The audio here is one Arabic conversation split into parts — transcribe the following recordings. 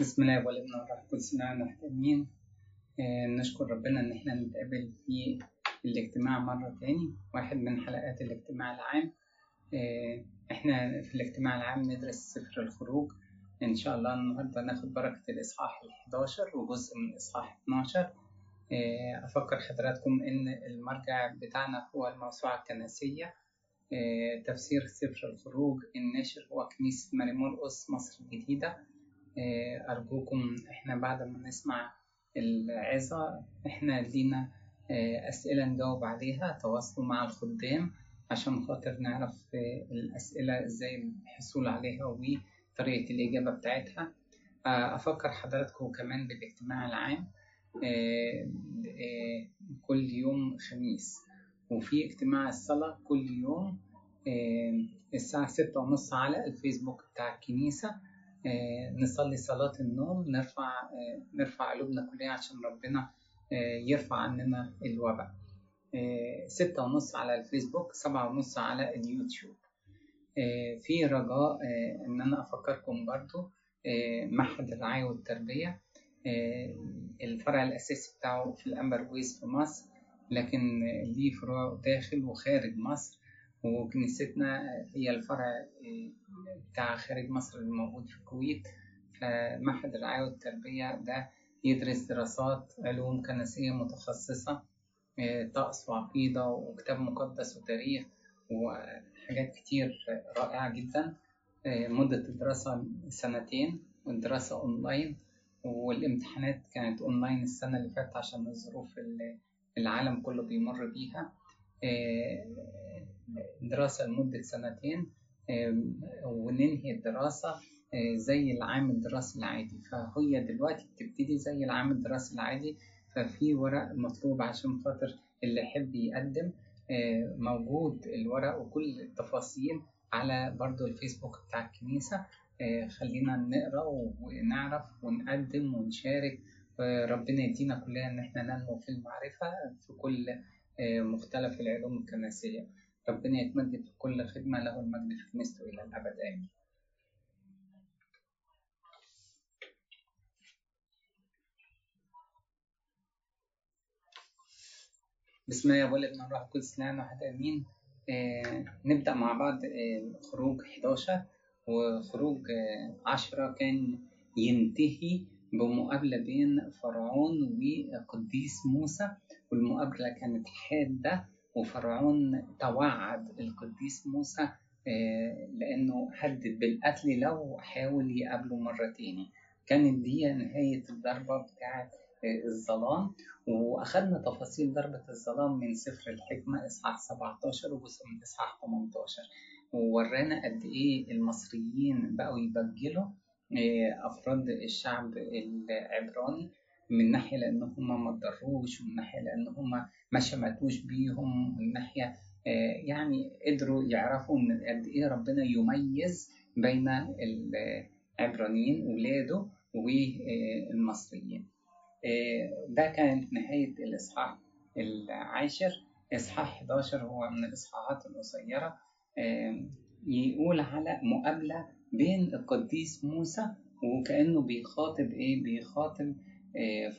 بسم الله والابن والروح القدس معنا محترمين آه نشكر ربنا إن إحنا نتقابل في الاجتماع مرة تاني واحد من حلقات الاجتماع العام. آه إحنا في الاجتماع العام ندرس سفر الخروج. إن شاء الله النهاردة ناخد بركة الإصحاح الحداشر وجزء من الإصحاح 12 آه أفكر حضراتكم إن المرجع بتاعنا هو الموسوعة الكنسية. تفسير سفر الخروج الناشر هو كنيسة ماري مرقس مصر الجديدة. أرجوكم إحنا بعد ما نسمع العظة إحنا لينا أسئلة نجاوب عليها تواصلوا مع الخدام عشان خاطر نعرف الأسئلة إزاي الحصول عليها وطريقة الإجابة بتاعتها. أفكر حضراتكم كمان بالاجتماع العام كل يوم خميس. وفي اجتماع الصلاة كل يوم الساعة ستة ونص على الفيسبوك بتاع الكنيسة. نصلي صلاة النوم نرفع نرفع قلوبنا كلها عشان ربنا يرفع عننا الوباء. ستة ونص على الفيسبوك سبعة ونص على اليوتيوب. في رجاء إن أنا أفكركم برضو معهد الرعاية والتربية. الفرع الأساسي بتاعه في الأمبرويز في مصر لكن ليه فروع داخل وخارج مصر وكنيستنا هي الفرع بتاع خارج مصر الموجود في الكويت فمعهد الرعاية والتربية ده يدرس دراسات علوم كنسية متخصصة طقس وعقيدة وكتاب مقدس وتاريخ وحاجات كتير رائعة جدا. مدة الدراسة سنتين والدراسة أونلاين والامتحانات كانت أونلاين السنة اللي فاتت عشان الظروف اللي العالم كله بيمر بيها. دراسة لمدة سنتين وننهي الدراسة زي العام الدراسي العادي. فهي دلوقتي بتبتدي زي العام الدراسي العادي ففي ورق مطلوب عشان خاطر اللي يحب يقدم موجود الورق وكل التفاصيل على برضو الفيسبوك بتاع الكنيسة. خلينا نقرأ ونعرف ونقدم ونشارك. ربنا يدينا كلنا إن إحنا ننمو في المعرفة في كل مختلف العلوم الكنسية. ربنا يتمجد في كل خدمة له المجد في كنيسته إلى الأبد. آمين. بسم الله والابن الروح القدس الآن واحد آمين. آه نبدأ مع بعض آه خروج 11 وخروج آه 10 كان ينتهي بمقابلة بين فرعون وقديس موسى والمقابلة كانت حادة. وفرعون توعد القديس موسى لأنه هدد بالقتل لو حاول يقابله مرة تاني. كانت دي نهاية الضربة بتاعة الظلام وأخدنا تفاصيل ضربة الظلام من سفر الحكمة إصحاح 17 وجزء من إصحاح 18 وورانا قد إيه المصريين بقوا يبجلوا أفراد الشعب العبراني من ناحية لأن هم ما اتضروش ومن ناحية لأن هم ما شمتوش بيهم ومن ناحية يعني قدروا يعرفوا إن قد إيه ربنا يميز بين العبرانيين ولاده والمصريين. ده كانت نهاية الإصحاح العاشر. إصحاح 11 هو من الإصحاحات القصيرة. يقول على مقابلة بين القديس موسى وكأنه بيخاطب إيه؟ بيخاطب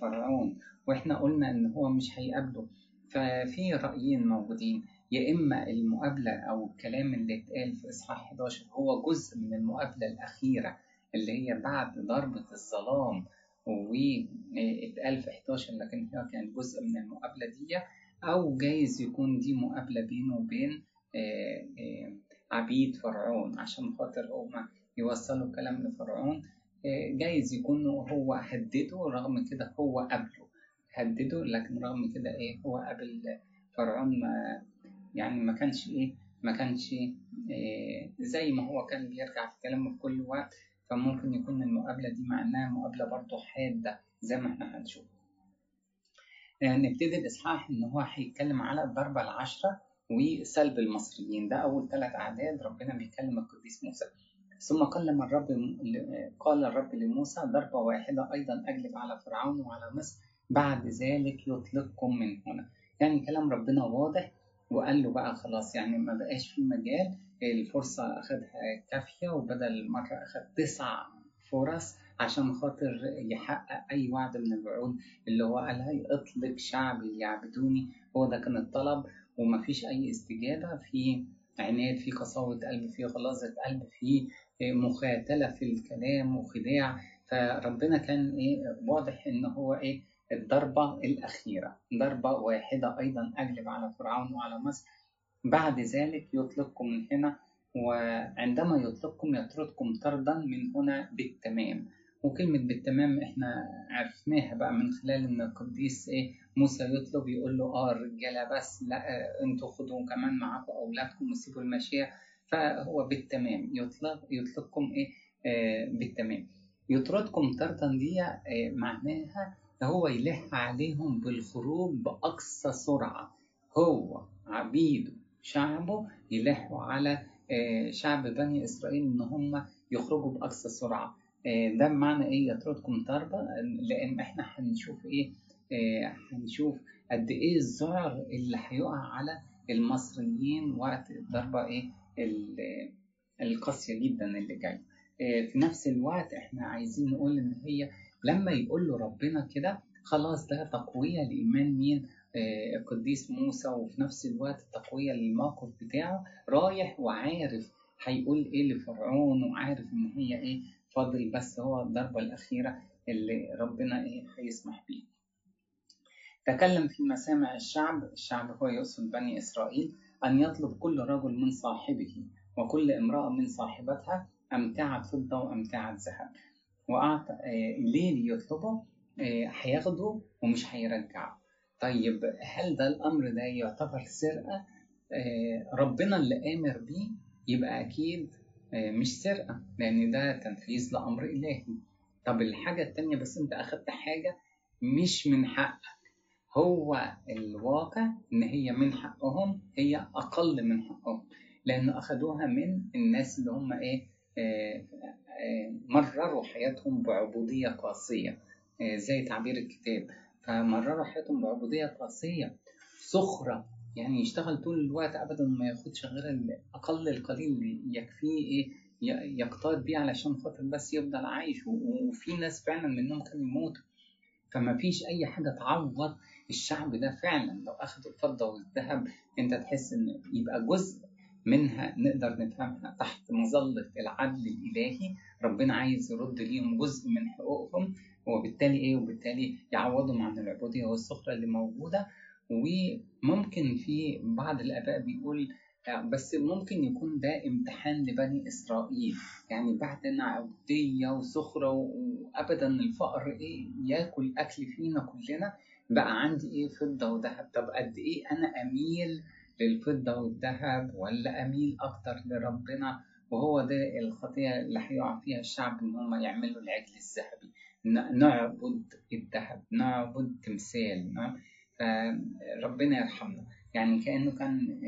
فرعون. وإحنا قلنا إن هو مش هيقابله. ففي رأيين موجودين. يا إما المقابلة أو الكلام اللي اتقال في إصحاح 11 هو جزء من المقابلة الأخيرة اللي هي بعد ضربة الظلام واتقال في 11 لكن هي كانت جزء من المقابلة دي أو جايز يكون دي مقابلة بينه وبين عبيد فرعون عشان خاطر هما يوصلوا كلام لفرعون. جايز يكون هو هدده رغم كده هو قبله. هدده لكن رغم كده إيه هو قبل فرعون ما يعني ما كانش إيه ما كانش إيه زي ما هو كان بيرجع في كلامه في كل وقت فممكن يكون المقابلة دي معناها مقابلة برضه حادة زي ما إحنا هنشوف يعني نبتدي الإصحاح إن هو هيتكلم على الضربة العشرة وسلب المصريين. ده أول ثلاث أعداد ربنا بيكلم القديس موسى. ثم قال الرب قال الرب لموسى ضربة واحدة أيضا أجلب على فرعون وعلى مصر. بعد ذلك يطلقكم من هنا. يعني كلام ربنا واضح وقال له بقى خلاص يعني ما بقاش في مجال. الفرصة أخدها كافية وبدل مرة أخد تسع فرص عشان خاطر يحقق أي وعد من الوعود اللي هو قالها اطلق شعبي ليعبدوني هو ده كان الطلب ومفيش أي استجابة. في عناد في قساوة قلب في غلاظة قلب في مخاتلة في الكلام وخداع. فربنا كان إيه واضح إن هو إيه الضربة الأخيرة. ضربة واحدة أيضا أجلب على فرعون وعلى مصر. بعد ذلك يطلقكم من هنا وعندما يطلقكم يطردكم طردا من هنا بالتمام. وكلمة بالتمام إحنا عرفناها بقى من خلال إن القديس إيه موسى يطلب يقول له آه الرجالة بس لا أنتوا خدوا كمان معاكم أولادكم وسيبوا المشية. فهو بالتمام. يطلق يطلقكم إيه آه بالتمام. يطردكم طردا دي آه معناها هو يلح عليهم بالخروج بأقصى سرعة. هو عبيده شعبه يلحوا على شعب بني إسرائيل إن هم يخرجوا بأقصى سرعة. ده بمعنى إيه؟ يطردكم ضربة لأن إحنا هنشوف إيه؟ هنشوف قد إيه الذعر اللي هيقع على المصريين وقت الضربة إيه؟ القاسية جدا اللي جاية. في نفس الوقت إحنا عايزين نقول إن هي لما يقول له ربنا كده خلاص ده تقوية لإيمان مين؟ القديس موسى وفي نفس الوقت تقوية للموقف بتاعه. رايح وعارف هيقول إيه لفرعون وعارف إن هي إيه فاضل بس هو الضربة الأخيرة اللي ربنا إيه هيسمح بيها. تكلم في مسامع الشعب. الشعب هو يقصد بني إسرائيل أن يطلب كل رجل من صاحبه وكل امرأة من صاحبتها أمتعة فضة وأمتعة ذهب. وأعطى ليه ليطلبوا هياخدوا ومش هيرجعوا طيب هل ده الأمر ده يعتبر سرقة؟ ربنا اللي آمر بيه يبقى أكيد مش سرقة لأن ده تنفيذ لأمر إلهي. طب الحاجة التانية بس أنت أخدت حاجة مش من حقك. هو الواقع إن هي من حقهم هي أقل من حقهم لأن أخدوها من الناس اللي هم إيه؟ مرروا حياتهم بعبودية قاسية. زي تعبير الكتاب. فمرروا حياتهم بعبودية قاسية سخرة يعني يشتغل طول الوقت أبدا ما ياخدش غير أقل القليل يكفيه إيه يقتاد بيه علشان خاطر بس يفضل عايش. وفي ناس فعلا منهم كانوا يموتوا. فما فيش أي حاجة تعوض الشعب ده فعلا. لو أخدوا الفضة والذهب أنت تحس إن يبقى جزء منها نقدر نفهمها تحت مظلة العدل الإلهي. ربنا عايز يرد ليهم جزء من حقوقهم وبالتالي إيه؟ وبالتالي يعوضهم عن العبودية والسخرة اللي موجودة. وممكن في بعض الآباء بيقول بس ممكن يكون ده امتحان لبني إسرائيل. يعني بعد عبودية وسخرة وأبدا الفقر إيه؟ ياكل أكل فينا كلنا. بقى عندي إيه؟ فضة وذهب. طب قد إيه أنا أميل للفضة والذهب ولا أميل أكتر لربنا وهو ده الخطية اللي هيقع فيها الشعب إن هم يعملوا العجل الذهبي. نعبد الذهب نعبد تمثال نعم. فربنا يرحمنا. يعني كأنه كان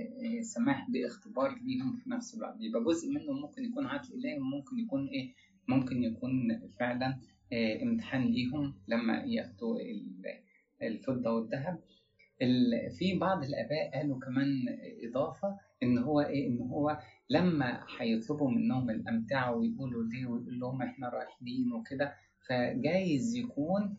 سماح باختبار ليهم في نفس الوقت. يبقى جزء منه ممكن يكون عدل إلهي وممكن يكون إيه؟ ممكن يكون فعلا امتحان ليهم لما ياخدوا الفضة والذهب. في بعض الآباء قالوا كمان إضافة إن هو إيه إن هو لما هيطلبوا منهم الأمتعة ويقولوا ليه ويقول لهم إحنا رايحين وكده فجايز يكون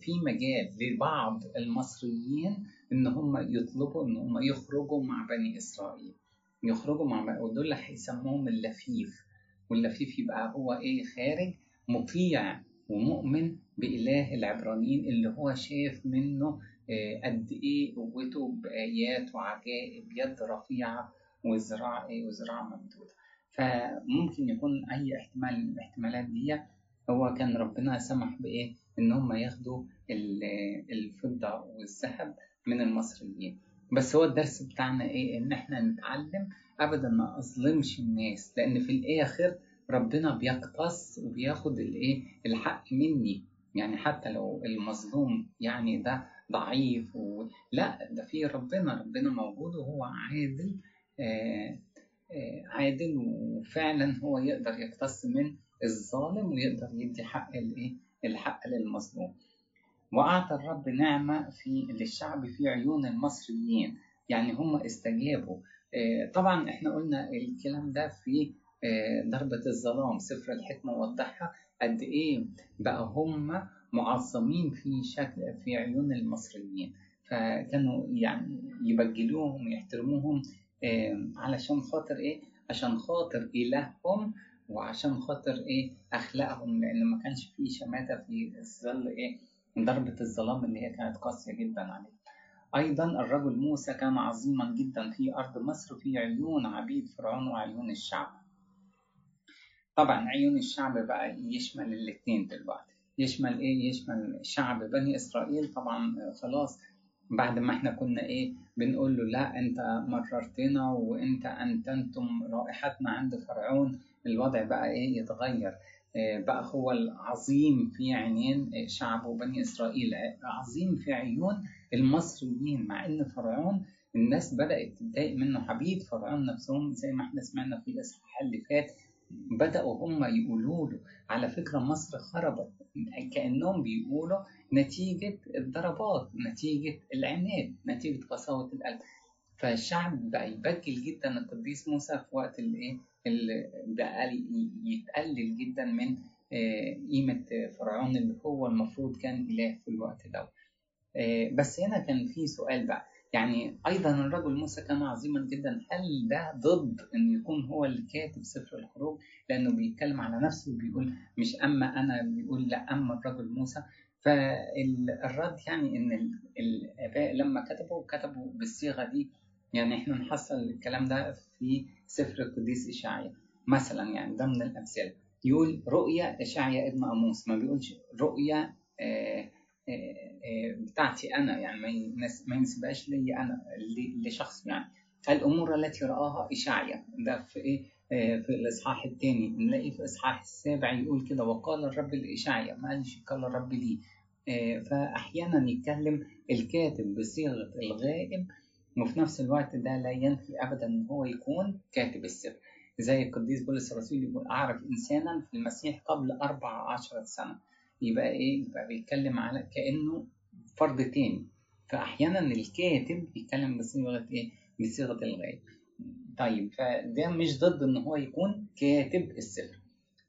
في مجال لبعض المصريين إن هم يطلبوا إن هم يخرجوا مع بني إسرائيل. يخرجوا مع ودول هيسموهم اللفيف. واللفيف يبقى هو إيه خارج مطيع ومؤمن بإله العبرانيين اللي هو شاف منه قد إيه قوته بآيات وعجائب يد رفيعة وذراع إيه وذراع ممدودة. فممكن يكون أي احتمال من الاحتمالات دي هو كان ربنا سمح بإيه؟ إن هم ياخدوا الفضة والذهب من المصريين. بس هو الدرس بتاعنا إيه؟ إن إحنا نتعلم أبدا ما أظلمش الناس. لأن في الآخر ربنا بيقتص وبياخد الإيه؟ الحق مني. يعني حتى لو المظلوم يعني ده ضعيف و... لا ده في ربنا ربنا موجود وهو عادل آه آه عادل وفعلا هو يقدر يقتص من الظالم ويقدر يدي حق الايه؟ الحق للمظلوم. وأعطى الرب نعمة في للشعب في عيون المصريين. يعني هم استجابوا. آه طبعا إحنا قلنا الكلام ده في ضربة الظلام سفر الحكمة وضحها قد إيه بقى هم معظمين في شكل في عيون المصريين. فكانوا يعني يبجلوهم ويحترموهم علشان خاطر إيه؟ عشان خاطر إلههم وعشان خاطر إيه؟ أخلاقهم. لأن ما كانش فيه شماتة في ظل إيه؟ ضربة الظلام اللي هي كانت قاسية جدا عليه. أيضا الرجل موسى كان عظيما جدا في أرض مصر في عيون عبيد فرعون وعيون الشعب. طبعا عيون الشعب بقى يشمل الاثنين دلوقتي. يشمل إيه؟ يشمل شعب بني إسرائيل. طبعا خلاص بعد ما إحنا كنا إيه؟ بنقول له لا أنت مررتنا وأنت أنتنتم رائحتنا عند فرعون. الوضع بقى إيه؟ يتغير. بقى هو العظيم في عينين شعب بني إسرائيل. عظيم في عيون المصريين. مع إن فرعون الناس بدأت تتضايق منه حبيب. فرعون نفسهم زي ما إحنا سمعنا في الإصحاح اللي فات بدأوا هم يقولوا له على فكرة مصر خربت كأنهم بيقولوا نتيجة الضربات نتيجة العناد نتيجة قساوة القلب فالشعب بقى يبجل جدا القديس موسى في وقت الإيه؟ بقى يتقلل جدا من قيمة فرعون اللي هو المفروض كان إله في الوقت ده بس هنا كان في سؤال بقى. يعني أيضا الرجل موسى كان عظيما جدا. هل ده ضد أن يكون هو اللي كاتب سفر الخروج لأنه بيتكلم على نفسه وبيقول مش أما أنا بيقول لا أما الرجل موسى. فالرد يعني إن الآباء لما كتبوا كتبوا بالصيغة دي. يعني إحنا نحصل الكلام ده في سفر القديس إشعيا مثلا يعني ده من الأمثلة. يقول رؤيا إشعيا ابن أموس. ما بيقولش رؤيا آه بتاعتي أنا يعني ما ينسبهاش لي أنا لشخص يعني. الأمور التي رآها اشعيا ده في إيه؟ في الإصحاح الثاني. نلاقي في الاصحاح السابع يقول كده وقال الرب لاشعيا ما قالش قال الرب لي. فأحيانا يتكلم الكاتب بصيغة الغائب وفي نفس الوقت ده لا ينفي ابدا إن هو يكون كاتب السر. زي القديس بولس الرسول يقول أعرف انسانا في المسيح قبل أربع عشرة سنة. يبقى إيه؟ يبقى بيتكلم على كأنه فرد تاني. فاحيانا الكاتب بيتكلم بصيغه إيه؟ بصيغة الغائب طيب فده مش ضد إن هو يكون كاتب السفر.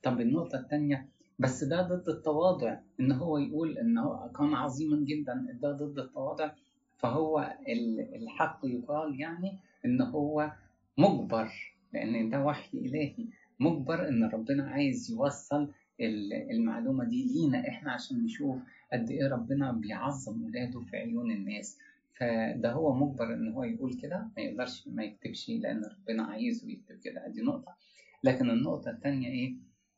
طب النقطة الثانية بس ده ضد التواضع. إن هو يقول إن هو كان عظيما جدا ده ضد التواضع. فهو الحق يقال يعني إن هو مجبر لأن ده وحي إلهي. مجبر إن ربنا عايز يوصل المعلومة دي لينا إحنا عشان نشوف قد إيه ربنا بيعظم ولاده في عيون الناس. فده هو مجبر إن هو يقول كده ما يقدرش ما يكتبش لأن ربنا عايزه يكتب كده. دي نقطة. لكن النقطة التانية إيه؟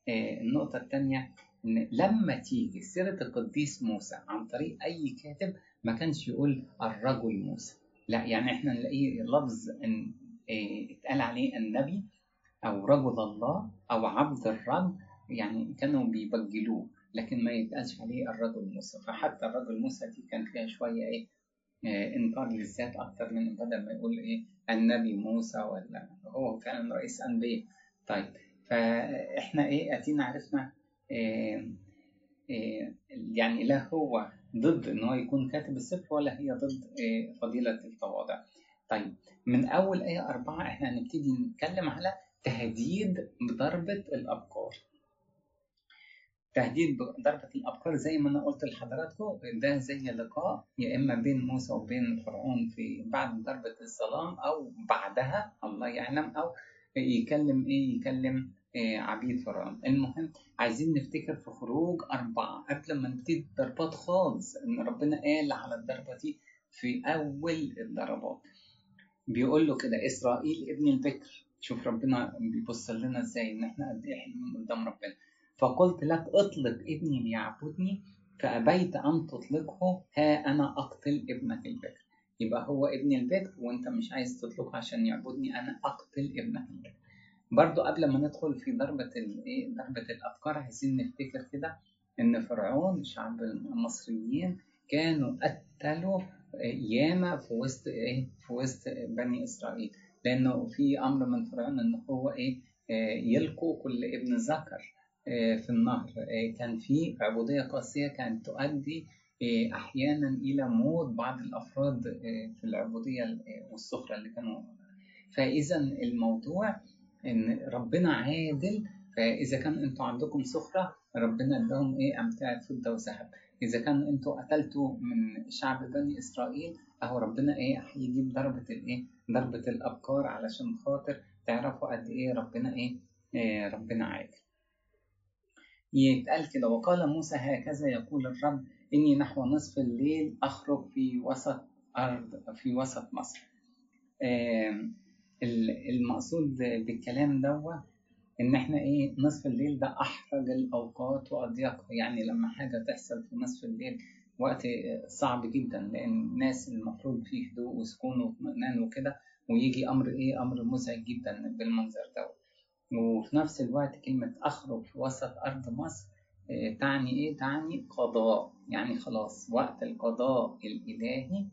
آه النقطة التانية إن لما تيجي سيرة القديس موسى عن طريق أي كاتب ما كانش يقول الرجل موسى. لا يعني إحنا نلاقيه لفظ إن آه اتقال عليه النبي أو رجل الله أو عبد الرب يعني كانوا بيبجلوه لكن ما يتقالش عليه الرجل موسى. فحتى الرجل موسى دي كان فيها شوية إيه آه إنكار للذات أكتر من بدل ما يقول إيه النبي موسى ولا هو فعلا رئيس أنبياء. طيب فإحنا إيه أتينا عرفنا إيه إيه يعني لا هو ضد إن هو يكون كاتب السفر ولا هي ضد إيه فضيلة التواضع. طيب من أول آية أربعة إحنا هنبتدي نتكلم على تهديد بضربة الأبكار تهديد ضربة الأبكار زي ما أنا قلت لحضراتكم ده زي لقاء يا إما بين موسى وبين فرعون في بعد ضربة الظلام أو بعدها الله يعلم أو يكلم إيه؟ يكلم إيه عبيد فرعون. المهم عايزين نفتكر في خروج أربعة قبل ما نبتدي الضربات خالص إن ربنا قال على الضربة دي في أول الضربات. بيقول له كده إسرائيل ابن البكر شوف ربنا بيبص لنا إزاي إن إحنا قد إيه قدام ربنا. فقلت لك اطلق ابني ليعبدني فأبيت أن تطلقه ها أنا أقتل ابنك البكر يبقى هو ابن البكر وأنت مش عايز تطلقه عشان يعبدني أنا أقتل ابنك البكر برضو قبل ما ندخل في ضربة الايه ضربة الأفكار عايزين نفتكر كده إن فرعون شعب المصريين كانوا قتلوا ياما في وسط إيه في وسط بني إسرائيل. لأنه في أمر من فرعون إن هو إيه يلقوا كل ابن ذكر. في النهر. كان في عبودية قاسية كانت تؤدي أحيانا إلى موت بعض الأفراد في العبودية والسخرة اللي كانوا فإذا الموضوع إن ربنا عادل فإذا كان أنتوا عندكم سخرة ربنا اداهم إيه؟ أمتعة فضة وذهب إذا كان أنتوا قتلتوا من شعب بني إسرائيل أهو ربنا إيه؟ هيجيب ضربة الإيه ضربة الأبكار علشان خاطر تعرفوا قد إيه ربنا إيه, إيه ربنا عادل. يتقال كده وقال موسى هكذا يقول الرب إني نحو نصف الليل أخرج في وسط أرض في وسط مصر. المقصود بالكلام دوت إن إحنا إيه نصف الليل ده أحرج الأوقات واضيقها يعني لما حاجة تحصل في نصف الليل وقت صعب جدا لأن الناس المفروض فيه هدوء وسكون واطمئنان وكده ويجي أمر إيه أمر مزعج جدا بالمنظر ده وفي نفس الوقت كلمة أخرج في وسط أرض مصر تعني إيه؟ تعني قضاء. يعني خلاص وقت القضاء الإلهي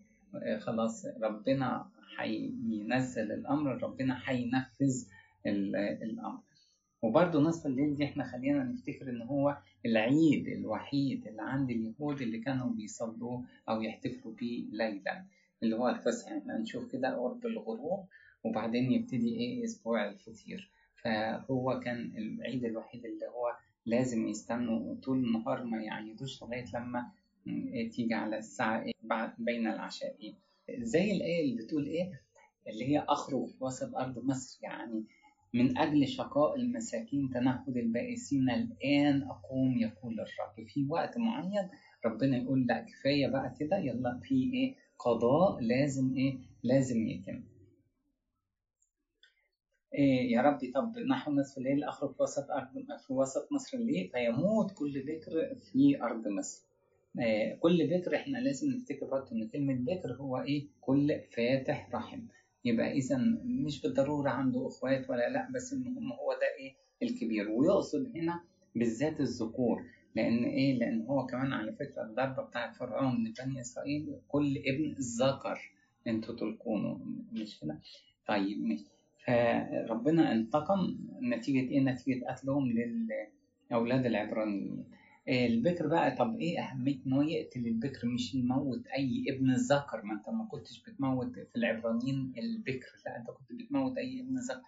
خلاص ربنا هينزل الأمر ربنا هينفذ الأمر. وبرضه نصف الليل دي إحنا خلينا نفتكر إن هو العيد الوحيد اللي عند اليهود اللي كانوا بيصلوه أو يحتفلوا بيه ليلا اللي هو الفصح إحنا نشوف كده قرب الغروب وبعدين يبتدي إيه؟ أسبوع الفطير. فهو كان العيد الوحيد اللي هو لازم يستنوا طول النهار ما يعيدوش لغاية لما تيجي على الساعة إيه بعد بين العشاءين زي الآية اللي بتقول إيه؟ اللي هي اخرج في وسط أرض مصر. يعني من أجل شقاء المساكين تنهد البائسين الآن أقوم يقول الرب. في وقت معين ربنا يقول لا كفاية بقى كده يلا في إيه؟ قضاء لازم إيه؟ لازم يتم. إيه يا ربي طب نحو نصف الليل أخرج في وسط أرض في وسط مصر ليه؟ فيموت كل بكر في أرض مصر. إيه كل بكر إحنا لازم نفتكر برضه إن كلمة بكر هو إيه؟ كل فاتح رحم. يبقى اذا مش بالضرورة عنده إخوات ولا لأ بس المهم هو ده إيه؟ الكبير. ويقصد هنا بالذات الذكور لأن إيه؟ لأن هو كمان على فكرة الضربة بتاعت فرعون لبني إسرائيل كل ابن ذكر أنتوا تلقونه مش كده؟ طيب ماشي. فربنا انتقم نتيجة إيه؟ نتيجة قتلهم للأولاد العبرانيين. البكر بقى طب إيه أهمية إن هو يقتل البكر؟ مش يموت أي ابن ذكر ما أنت ما كنتش بتموت في العبرانيين البكر لا أنت كنت بتموت أي ابن ذكر.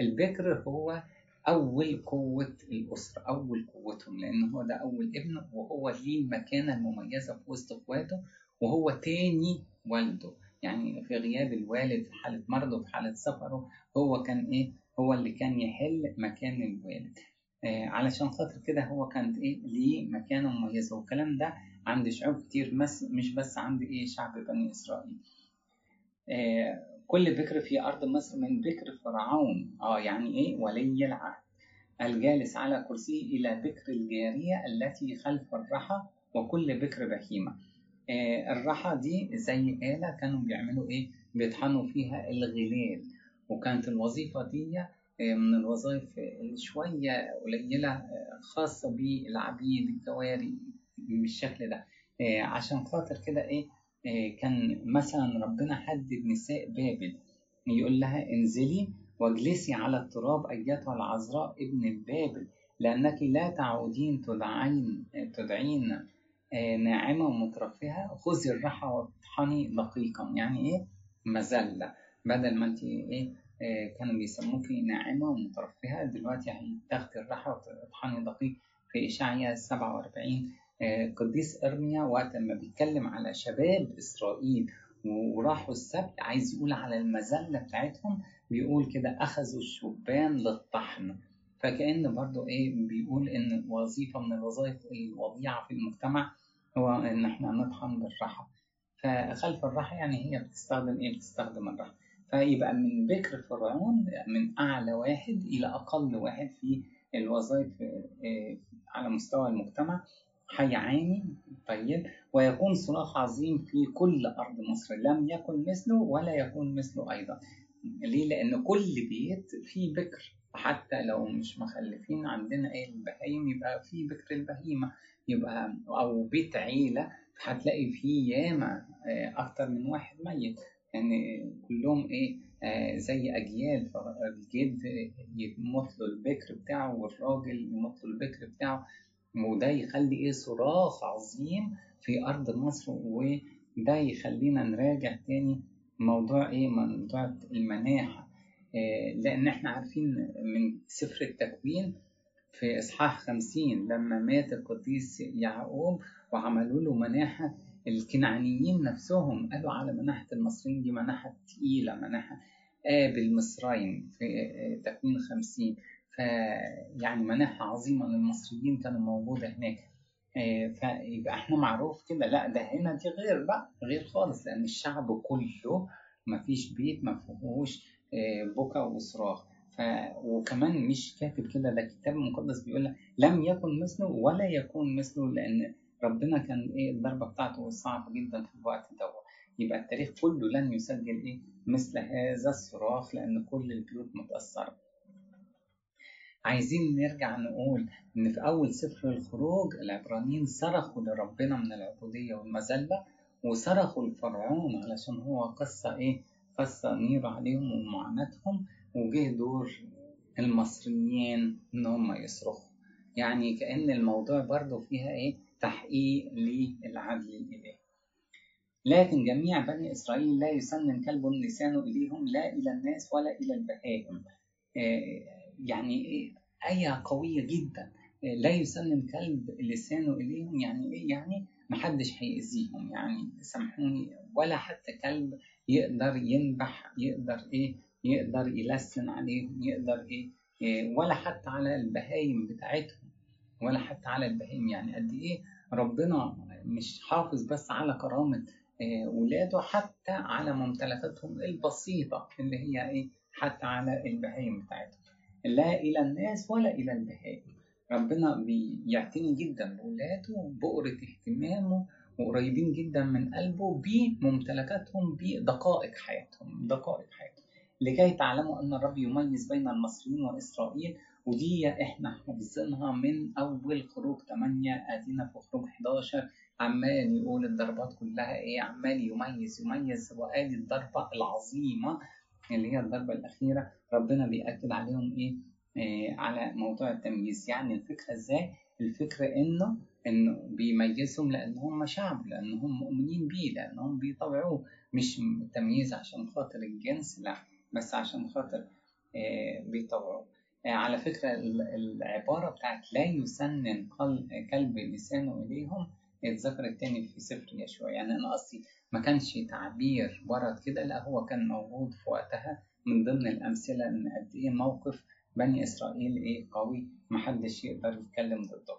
البكر هو أول قوة الأسرة أول قوتهم لأن هو ده أول ابن وهو ليه المكانه المميزه في وسط اخواته وهو تاني والده. يعني في غياب الوالد في حالة مرضه في حالة سفره هو كان إيه؟ هو اللي كان يحل مكان الوالد. آه علشان خاطر كده هو كان إيه؟ ليه مكانه مميزة. والكلام ده عند شعوب كتير مس مش بس عند إيه؟ شعب بني إسرائيل. آه كل بكر في أرض مصر من بكر فرعون. آه يعني إيه؟ ولي العهد. الجالس على كرسيه إلى بكر الجارية التي خلف الرحى وكل بكر بهيمة. آه الرحى دي زي آلة كانوا بيعملوا إيه؟ بيطحنوا فيها الغلال. وكانت الوظيفة دي من الوظائف شوية قليلة خاصة بالعبيد الجواري بالشكل ده. عشان خاطر كده إيه؟ كان مثلا ربنا حدد نساء بابل يقول لها انزلي واجلسي على التراب أيتها العذراء ابن البابل لأنك لا تعودين تدعين تدعين ناعمة ومترفهة. خذي الرحى واطحني دقيقا. يعني إيه؟ مذلة بدل ما أنت إيه كانوا بيسموكي ناعمة ومترفهة دلوقتي هتاخدي الراحة وتطحني دقيق في إشعياء 47 قديس إرميا وقت ما بيتكلم على شباب إسرائيل وراحوا السبت عايز يقول على المذلة بتاعتهم بيقول كده أخذوا الشبان للطحن. فكأن برضو إيه بيقول إن وظيفة من الوظائف الوضيعة في المجتمع هو إن إحنا نطحن بالراحة. فخلف الراحة يعني هي بتستخدم إيه؟ بتستخدم الراحة. فيبقى من بكر فرعون من أعلى واحد إلى أقل واحد في الوظائف على مستوى المجتمع. هيعاني طيب. ويكون صراخ عظيم في كل أرض مصر. لم يكن مثله ولا يكون مثله أيضا. ليه؟ لأن كل بيت فيه بكر حتى لو مش مخلفين عندنا إيه البهايم يبقى في بكر البهيمة. يبقى أو بيت عيلة هتلاقي فيه ياما أكتر من واحد ميت. يعني كلهم إيه آه زي أجيال. فالجد يموت له البكر بتاعه والراجل يموت له البكر بتاعه. وده يخلي إيه صراخ عظيم في أرض مصر وده يخلينا نراجع تاني موضوع إيه؟ موضوع المناحة. آه لأن إحنا عارفين من سفر التكوين في إصحاح خمسين لما مات القديس يعقوب وعملوا له مناحة الكنعانيين نفسهم قالوا على مناحة المصريين دي مناحة تقيلة مناحة قابل مصرين في تكوين خمسين. فيعني مناحة عظيمة للمصريين كانوا موجودة هناك. فيبقى إحنا معروف كده. لا ده هنا دي غير بقى غير خالص لأن الشعب كله مفيش بيت ما فيهوش بكا وصراخ. ف... وكمان مش كاتب كده ده الكتاب المقدس بيقول لك لم يكن مثله ولا يكون مثله لأن ربنا كان إيه الضربة بتاعته صعبة جدا في الوقت ده يبقى التاريخ كله لن يسجل إيه مثل هذا الصراخ لأن كل البيوت متأثرة. عايزين نرجع نقول إن في أول سفر الخروج العبرانيين صرخوا لربنا من العبودية والمذلة وصرخوا لفرعون علشان هو قصة إيه؟ قصة نير عليهم ومعاناتهم وجه دور المصريين إن هم يصرخوا. يعني كأن الموضوع برضو فيها إيه؟ تحقيق للعدل الإلهي. لكن جميع بني إسرائيل لا يسنن كلب لسانه إليهم لا إلى الناس ولا إلى البهائم. يعني آية قوية جدا. لا يسنن كلب لسانه إليهم يعني إيه؟ يعني محدش هيأذيهم يعني سامحوني ولا حتى كلب يقدر ينبح يقدر إيه؟ يقدر يلسن عليهم يقدر إيه, إيه ولا حتى على البهايم بتاعتهم ولا حتى على البهايم. يعني قد إيه ربنا مش حافظ بس على كرامة ولاده حتى على ممتلكاتهم البسيطة اللي هي إيه؟ حتى على البهايم بتاعتهم. لا إلى الناس ولا إلى البهائم. ربنا بيعتني جدا بولاده بقرة اهتمامه وقريبين جدا من قلبه بممتلكاتهم بدقائق حياتهم دقائق حياتهم. لكي تعلموا أن الرب يميز بين المصريين وإسرائيل ودي إحنا حافظينها من أول خروج 8 آتينا في خروج 11 عمال يقول الضربات كلها إيه عمال يميز يميز وادي الضربة العظيمة اللي هي الضربة الأخيرة ربنا بيأكد عليهم إيه؟ آه على موضوع التمييز. يعني الفكرة إزاي؟ الفكرة إنه إنه بيميزهم لأن هم شعب لأنهم مؤمنين بيه لأنهم بيطوعوه مش تمييز عشان خاطر الجنس لا بس عشان خاطر آه بيطوعوه آه على فكرة العبارة بتاعت لا يسنن كلب لسانه إليهم اتذكرت تاني في سفر يشوع. يعني أنا قصدي ما كانش تعبير ورد كده لا هو كان موجود في وقتها من ضمن الأمثلة إن قد إيه موقف بني إسرائيل إيه قوي محدش يقدر يتكلم ضده.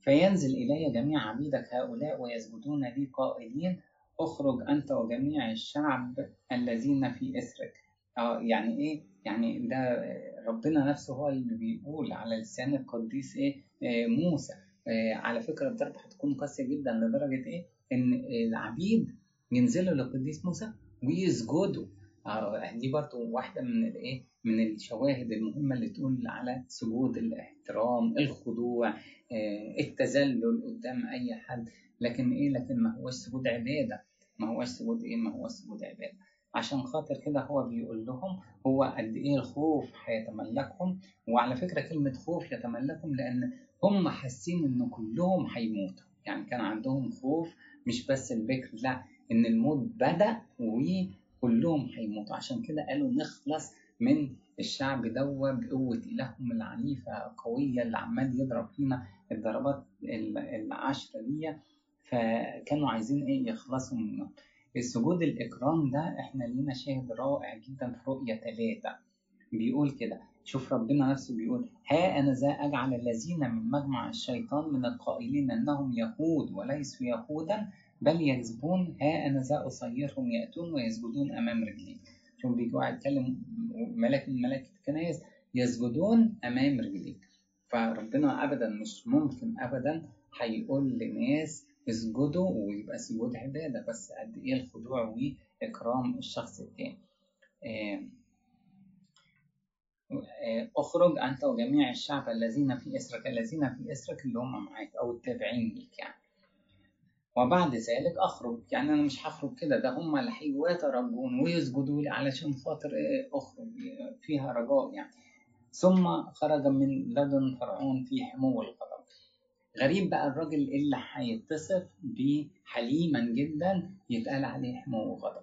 فينزل إلي جميع عبيدك هؤلاء ويسجدون لي قائلين اخرج أنت وجميع الشعب الذين في إسرك. آه يعني إيه؟ يعني ده ربنا نفسه هو اللي بيقول على لسان القديس إيه؟ آه موسى. آه على فكرة الضربة هتكون قاسية جدا لدرجة إيه؟ إن العبيد ينزلوا للقديس موسى. ويسجدوا آه دي برضو واحدة من الإيه من الشواهد المهمة اللي تقول على سجود الاحترام الخضوع آه التذلل قدام أي حد. لكن إيه؟ لكن ما هوش سجود عبادة. ما هوش سجود إيه؟ ما هوش سجود عبادة. عشان خاطر كده هو بيقول لهم هو قد إيه الخوف هيتملكهم. وعلى فكرة كلمة خوف يتملكهم لأن هم حاسين إن كلهم هيموتوا. يعني كان عندهم خوف مش بس البكر لا. إن الموت بدأ وكلهم هيموتوا. عشان كده قالوا نخلص من الشعب دوا بقوة إلههم العنيفة قوية اللي عمال يضرب فينا الضربات العشرة دي. فكانوا عايزين إيه؟ يخلصوا منه. السجود الإكرام ده إحنا لينا شاهد رائع جدا في رؤية ثلاثة بيقول كده شوف ربنا نفسه بيقول ها أنا ذا أجعل الذين من مجمع الشيطان من القائلين أنهم يهود وليسوا يهودا بل يكذبون ها أنا ذا أصيرهم يأتون ويسجدون أمام رجلي. شوف بيجوا يتكلم ملك من ملائكة الكنائس يسجدون أمام رجليك. فربنا أبدا مش ممكن أبدا هيقول لناس اسجدوا ويبقى سجود عبادة بس قد إيه الخضوع وإكرام الشخص التاني. أخرج أنت وجميع الشعب الذين في إسرك الذين في إسرك اللي هم معاك أو التابعين ليك يعني. وبعد ذلك أخرج. يعني أنا مش هخرج كده. ده هم اللي هيجوا يترجون ويسجدوا لي علشان خاطر أخرج فيها رجاء يعني. ثم خرج من لدن فرعون في حمو الغضب غريب بقى الراجل اللي هيتصف بحليما جدا يتقال عليه حمو غضب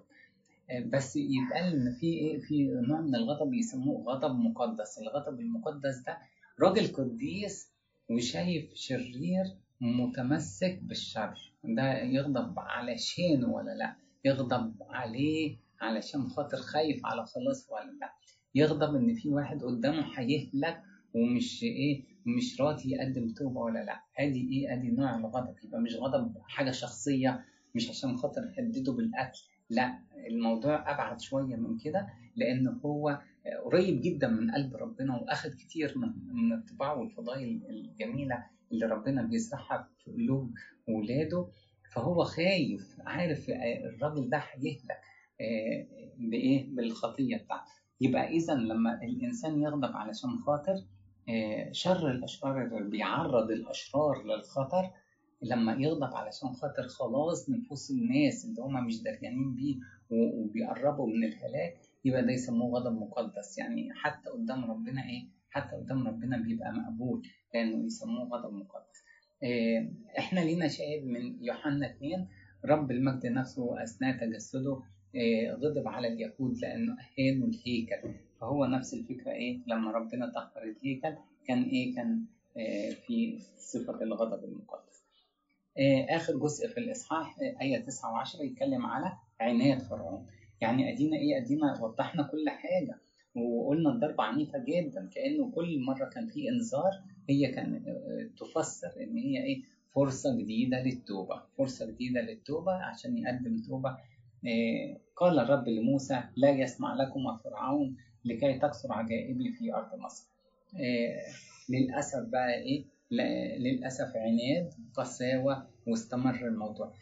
بس يتقال إن في إيه؟ في نوع من الغضب يسموه غضب مقدس. الغضب المقدس ده راجل قديس وشايف شرير متمسك بالشر. ده يغضب علشانه ولا لا؟ يغضب عليه علشان خاطر خايف على خلاص ولا لا؟ يغضب إن في واحد قدامه هيهلك ومش إيه مش راضي يقدم توبة ولا لا؟ أدي إيه؟ أدي نوع الغضب. يبقى مش غضب حاجة شخصية مش عشان خاطر يهدده بالاكل لا الموضوع أبعد شوية من كده لأن هو قريب جدا من قلب ربنا وأخد كتير من الطباع والفضائل الجميلة اللي ربنا بيزرعها في قلوب ولاده فهو خايف عارف الراجل ده هيهلك بإيه؟ بالخطية بتاعته. يبقى اذا لما الإنسان يغضب علشان خاطر شر الأشرار بيعرض الأشرار للخطر لما يغضب علشان خاطر خلاص نفوس الناس اللي هم مش دريانين بيه وبيقربوا من الهلاك يبقى ده يسموه غضب مقدس. يعني حتى قدام ربنا إيه؟ حتى قدام ربنا بيبقى مقبول لأنه يسموه غضب مقدس. إحنا لينا شاهد من يوحنا 2 رب المجد نفسه أثناء تجسده غضب على اليهود لأنه اهانوا الهيكل فهو نفس الفكرة إيه؟ لما ربنا طهر الهيكل كان إيه؟ كان في صفة الغضب المقدس. آخر جزء في الإصحاح آية 9 و10 يتكلم على عناد فرعون. يعني أدينا إيه؟ أدينا وضحنا كل حاجة. وقلنا الضربة عنيفة جدا كأنه كل مرة كان في إنذار هي كان تفسر إن هي إيه فرصة جديدة للتوبة فرصة جديدة للتوبة عشان يقدم توبة. قال الرب لموسى لا يسمع لكم فرعون لكي تكثر عجائبي في أرض مصر. للأسف بقى إيه للأسف عناد قساوة واستمر الموضوع.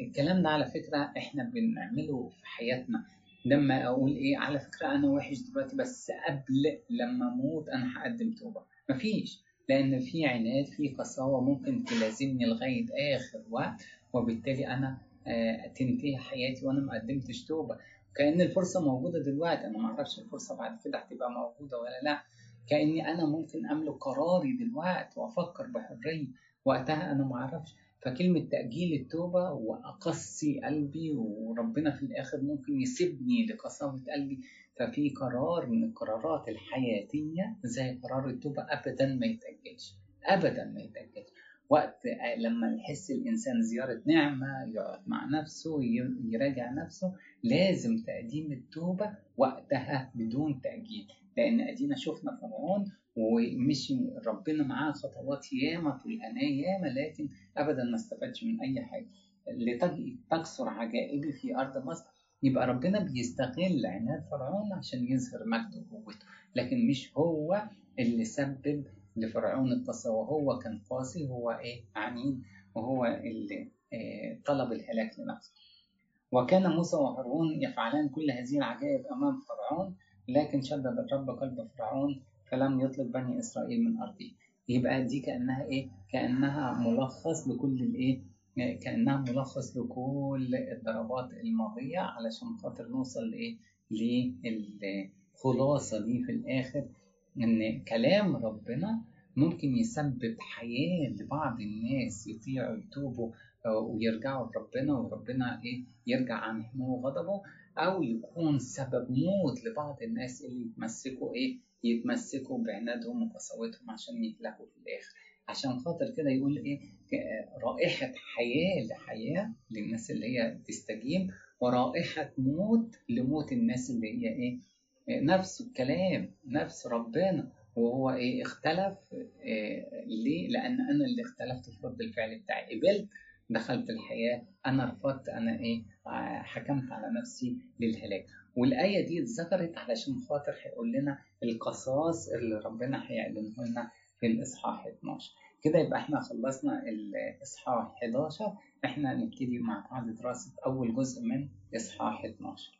الكلام ده على فكرة إحنا بنعمله في حياتنا. لما أقول إيه على فكرة أنا وحش دلوقتي بس قبل لما أموت أنا هقدم توبة. مفيش. لأن في عناد في قساوة ممكن تلازمني لغاية آخر وقت وبالتالي أنا آه تنتهي حياتي وأنا ما قدمتش توبة. كأن الفرصة موجودة دلوقتي. أنا ما أعرفش الفرصة بعد كده هتبقى موجودة ولا لأ. كأني أنا ممكن أملك قراري دلوقتي وأفكر بحرية. وقتها أنا ما أعرفش. فكلمة تأجيل التوبة وأقسي قلبي وربنا في الآخر ممكن يسيبني لقساوة قلبي ففي قرار من القرارات الحياتية زي قرار التوبة أبدا ما يتأجلش أبدا ما يتأجلش. وقت لما يحس الإنسان زيارة نعمة يقعد مع نفسه يراجع نفسه لازم تقديم التوبة وقتها بدون تأجيل. لأن أدينا شفنا فرعون ومشي ربنا معاه خطوات ياما طول أنا ياما لكن أبدا ما استفادش من أي حاجة. لتكسر عجائبي في أرض مصر يبقى ربنا بيستغل عناد فرعون عشان يظهر مجده وقوته. لكن مش هو اللي سبب لفرعون القساوة هو كان قاسي هو إيه؟ عنيد وهو اللي إيه طلب الهلاك لنفسه. وكان موسى وهارون يفعلان كل هذه العجائب أمام فرعون لكن شدد الرب قلب فرعون فلم يطلب بني إسرائيل من أرضه يبقى دي كأنها إيه؟ كأنها ملخص لكل الإيه؟ كأنها ملخص لكل الضربات الماضية علشان خاطر نوصل لإيه؟ للخلاصة دي في الآخر إن كلام ربنا ممكن يسبب حياة لبعض الناس يطيعوا يتوبوا ويرجعوا لربنا وربنا إيه؟ يرجع عن حماه وغضبه أو يكون سبب موت لبعض الناس اللي يتمسكوا إيه؟ يتمسكوا بعنادهم وقساوتهم عشان يهلكوا في الآخر. عشان خاطر كده يقول إيه؟ رائحة حياة لحياة للناس اللي هي تستجيب ورائحة موت لموت الناس اللي هي إيه؟ نفس الكلام نفس ربنا. وهو إيه؟ اختلف إيه ليه؟ لأن أنا اللي اختلفت في رد الفعل بتاعي. قبلت دخلت الحياة أنا رفضت أنا إيه حكمت على نفسي للهلاك. والآية دي اتذكرت علشان خاطر هيقول لنا القصاص اللي ربنا هيعلنه لنا في الإصحاح 12 كده يبقى إحنا خلصنا الإصحاح 11 إحنا نبتدي مع بعض دراسة أول جزء من إصحاح 12